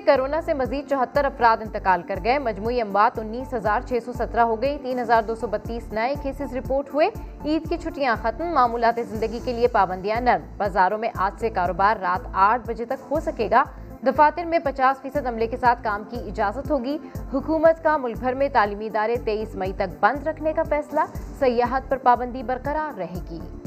Corona سے مزید چوہتر افراد انتقال کر گئے۔ مجموعی اموات انیس ہزار چھ سو سترہ ہو گئی۔ تین ہزار دو سو بتیس نئے کیسز رپورٹ ہوئے۔ عید کی چھٹیاں ختم۔ معمولات زندگی کے لیے پابندیاں نرم۔ بازاروں میں آج سے کاروبار رات آٹھ بجے تک ہو سکے گا۔ دفاتر میں پچاس فیصد عملے کے ساتھ کام کی اجازت ہوگی۔ حکومت کا ملک بھر میں تعلیمی ادارے تیئیس مئی تک بند رکھنے کا فیصلہ۔ سیاحت پر پابندی برقرار رہے گی۔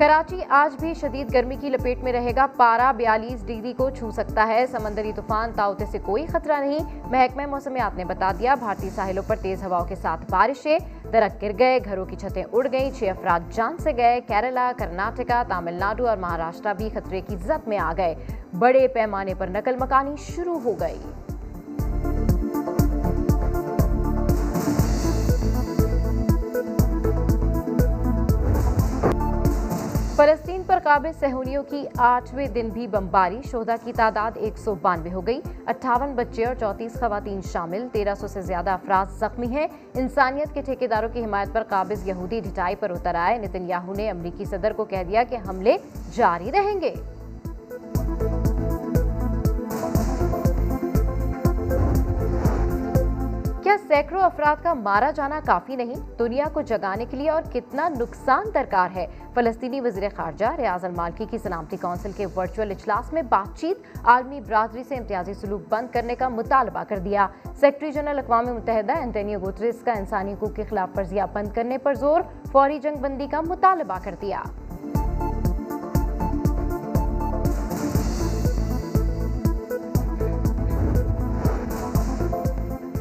کراچی آج بھی شدید گرمی کی لپیٹ میں رہے گا۔ پارا بیالیس ڈگری کو چھو سکتا ہے۔ سمندری طوفان تاؤتے سے کوئی خطرہ نہیں۔ محکمہ موسمیات نے بتا دیا، بھارتی ساحلوں پر تیز ہواؤں کے ساتھ بارشیں درخت گر گئے، گھروں کی چھتیں اڑ گئیں، چھ افراد جان سے گئے۔ کیرلا، کرناٹکا، تامل ناڈو اور مہاراشٹرا بھی خطرے کی زد میں آ گئے۔ بڑے پیمانے پر نقل مکانی شروع ہو گئی۔ فلسطین پر قابض سہونیوں کی آٹھویں دن بھی بمباری شہدہ کی تعداد ایک سو بانوے ہو گئی۔ اٹھاون بچے اور چوتیس خواتین شامل۔ تیرہ سو سے زیادہ افراد زخمی ہیں۔ انسانیت کے ٹھیکیداروں کی حمایت پر قابض یہودی ڈھٹائی پر اتر آئے۔ نتن یاہو نے امریکی صدر کو کہہ دیا کہ حملے جاری رہیں گے۔ سینکڑوں افراد کا مارا جانا کافی نہیں، دنیا کو جگانے کے لیے اور کتنا نقصان درکار ہے۔ فلسطینی وزیر خارجہ ریاض المالکی کی سلامتی کونسل کے ورچوئل اجلاس میں بات چیت عالمی برادری سے امتیازی سلوک بند کرنے کا مطالبہ کر دیا۔ سیکٹری جنرل اقوام متحدہ انٹینیو گوتریس کا انسانی حقوق کے خلاف ورزیاں بند کرنے پر زور، فوری جنگ بندی کا مطالبہ کر دیا۔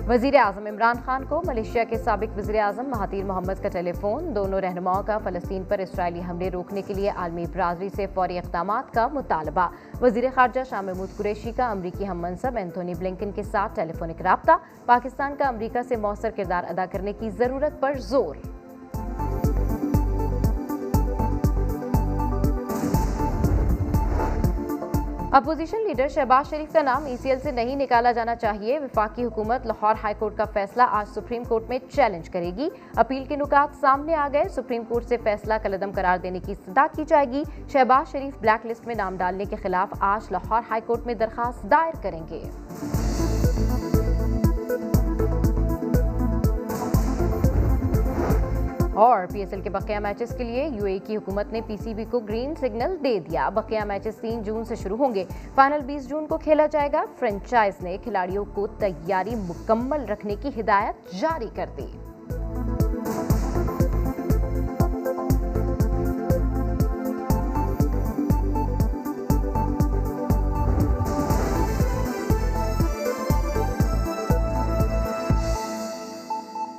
وزیر اعظم عمران خان کو ملیشیا کے سابق وزیر اعظم مہاتیر محمد کا ٹیلی فون، دونوں رہنماؤں کا فلسطین پر اسرائیلی حملے روکنے کے لیے عالمی برادری سے فوری اقدامات کا مطالبہ۔ وزیر خارجہ شاہ محمود قریشی کا امریکی ہم منصب اینتھونی بلنکن کے ساتھ ٹیلی فونک رابطہ۔ پاکستان کا امریکہ سے مؤثر کردار ادا کرنے کی ضرورت پر زور۔ اپوزیشن لیڈر شہباز شریف کا نام ای سی ایل سے نہیں نکالا جانا چاہیے۔ وفاقی حکومت لاہور ہائی کورٹ کا فیصلہ آج سپریم کورٹ میں چیلنج کرے گی۔ اپیل کے نکات سامنے آ گئے۔ سپریم کورٹ سے فیصلہ کلدم قرار دینے کی صدا کی جائے گی۔ شہباز شریف بلیک لسٹ میں نام ڈالنے کے خلاف آج لاہور ہائی کورٹ میں درخواست دائر کریں گے۔ اور پی ایس ایل کے بقیہ میچز کے لیے یو اے کی حکومت نے پی سی بی کو گرین سگنل دے دیا۔ بقیہ میچز تین جون سے شروع ہوں گے۔ فائنل بیس جون کو کھیلا جائے گا۔ فرنچائز نے کھلاڑیوں کو تیاری مکمل رکھنے کی ہدایت جاری کر دی۔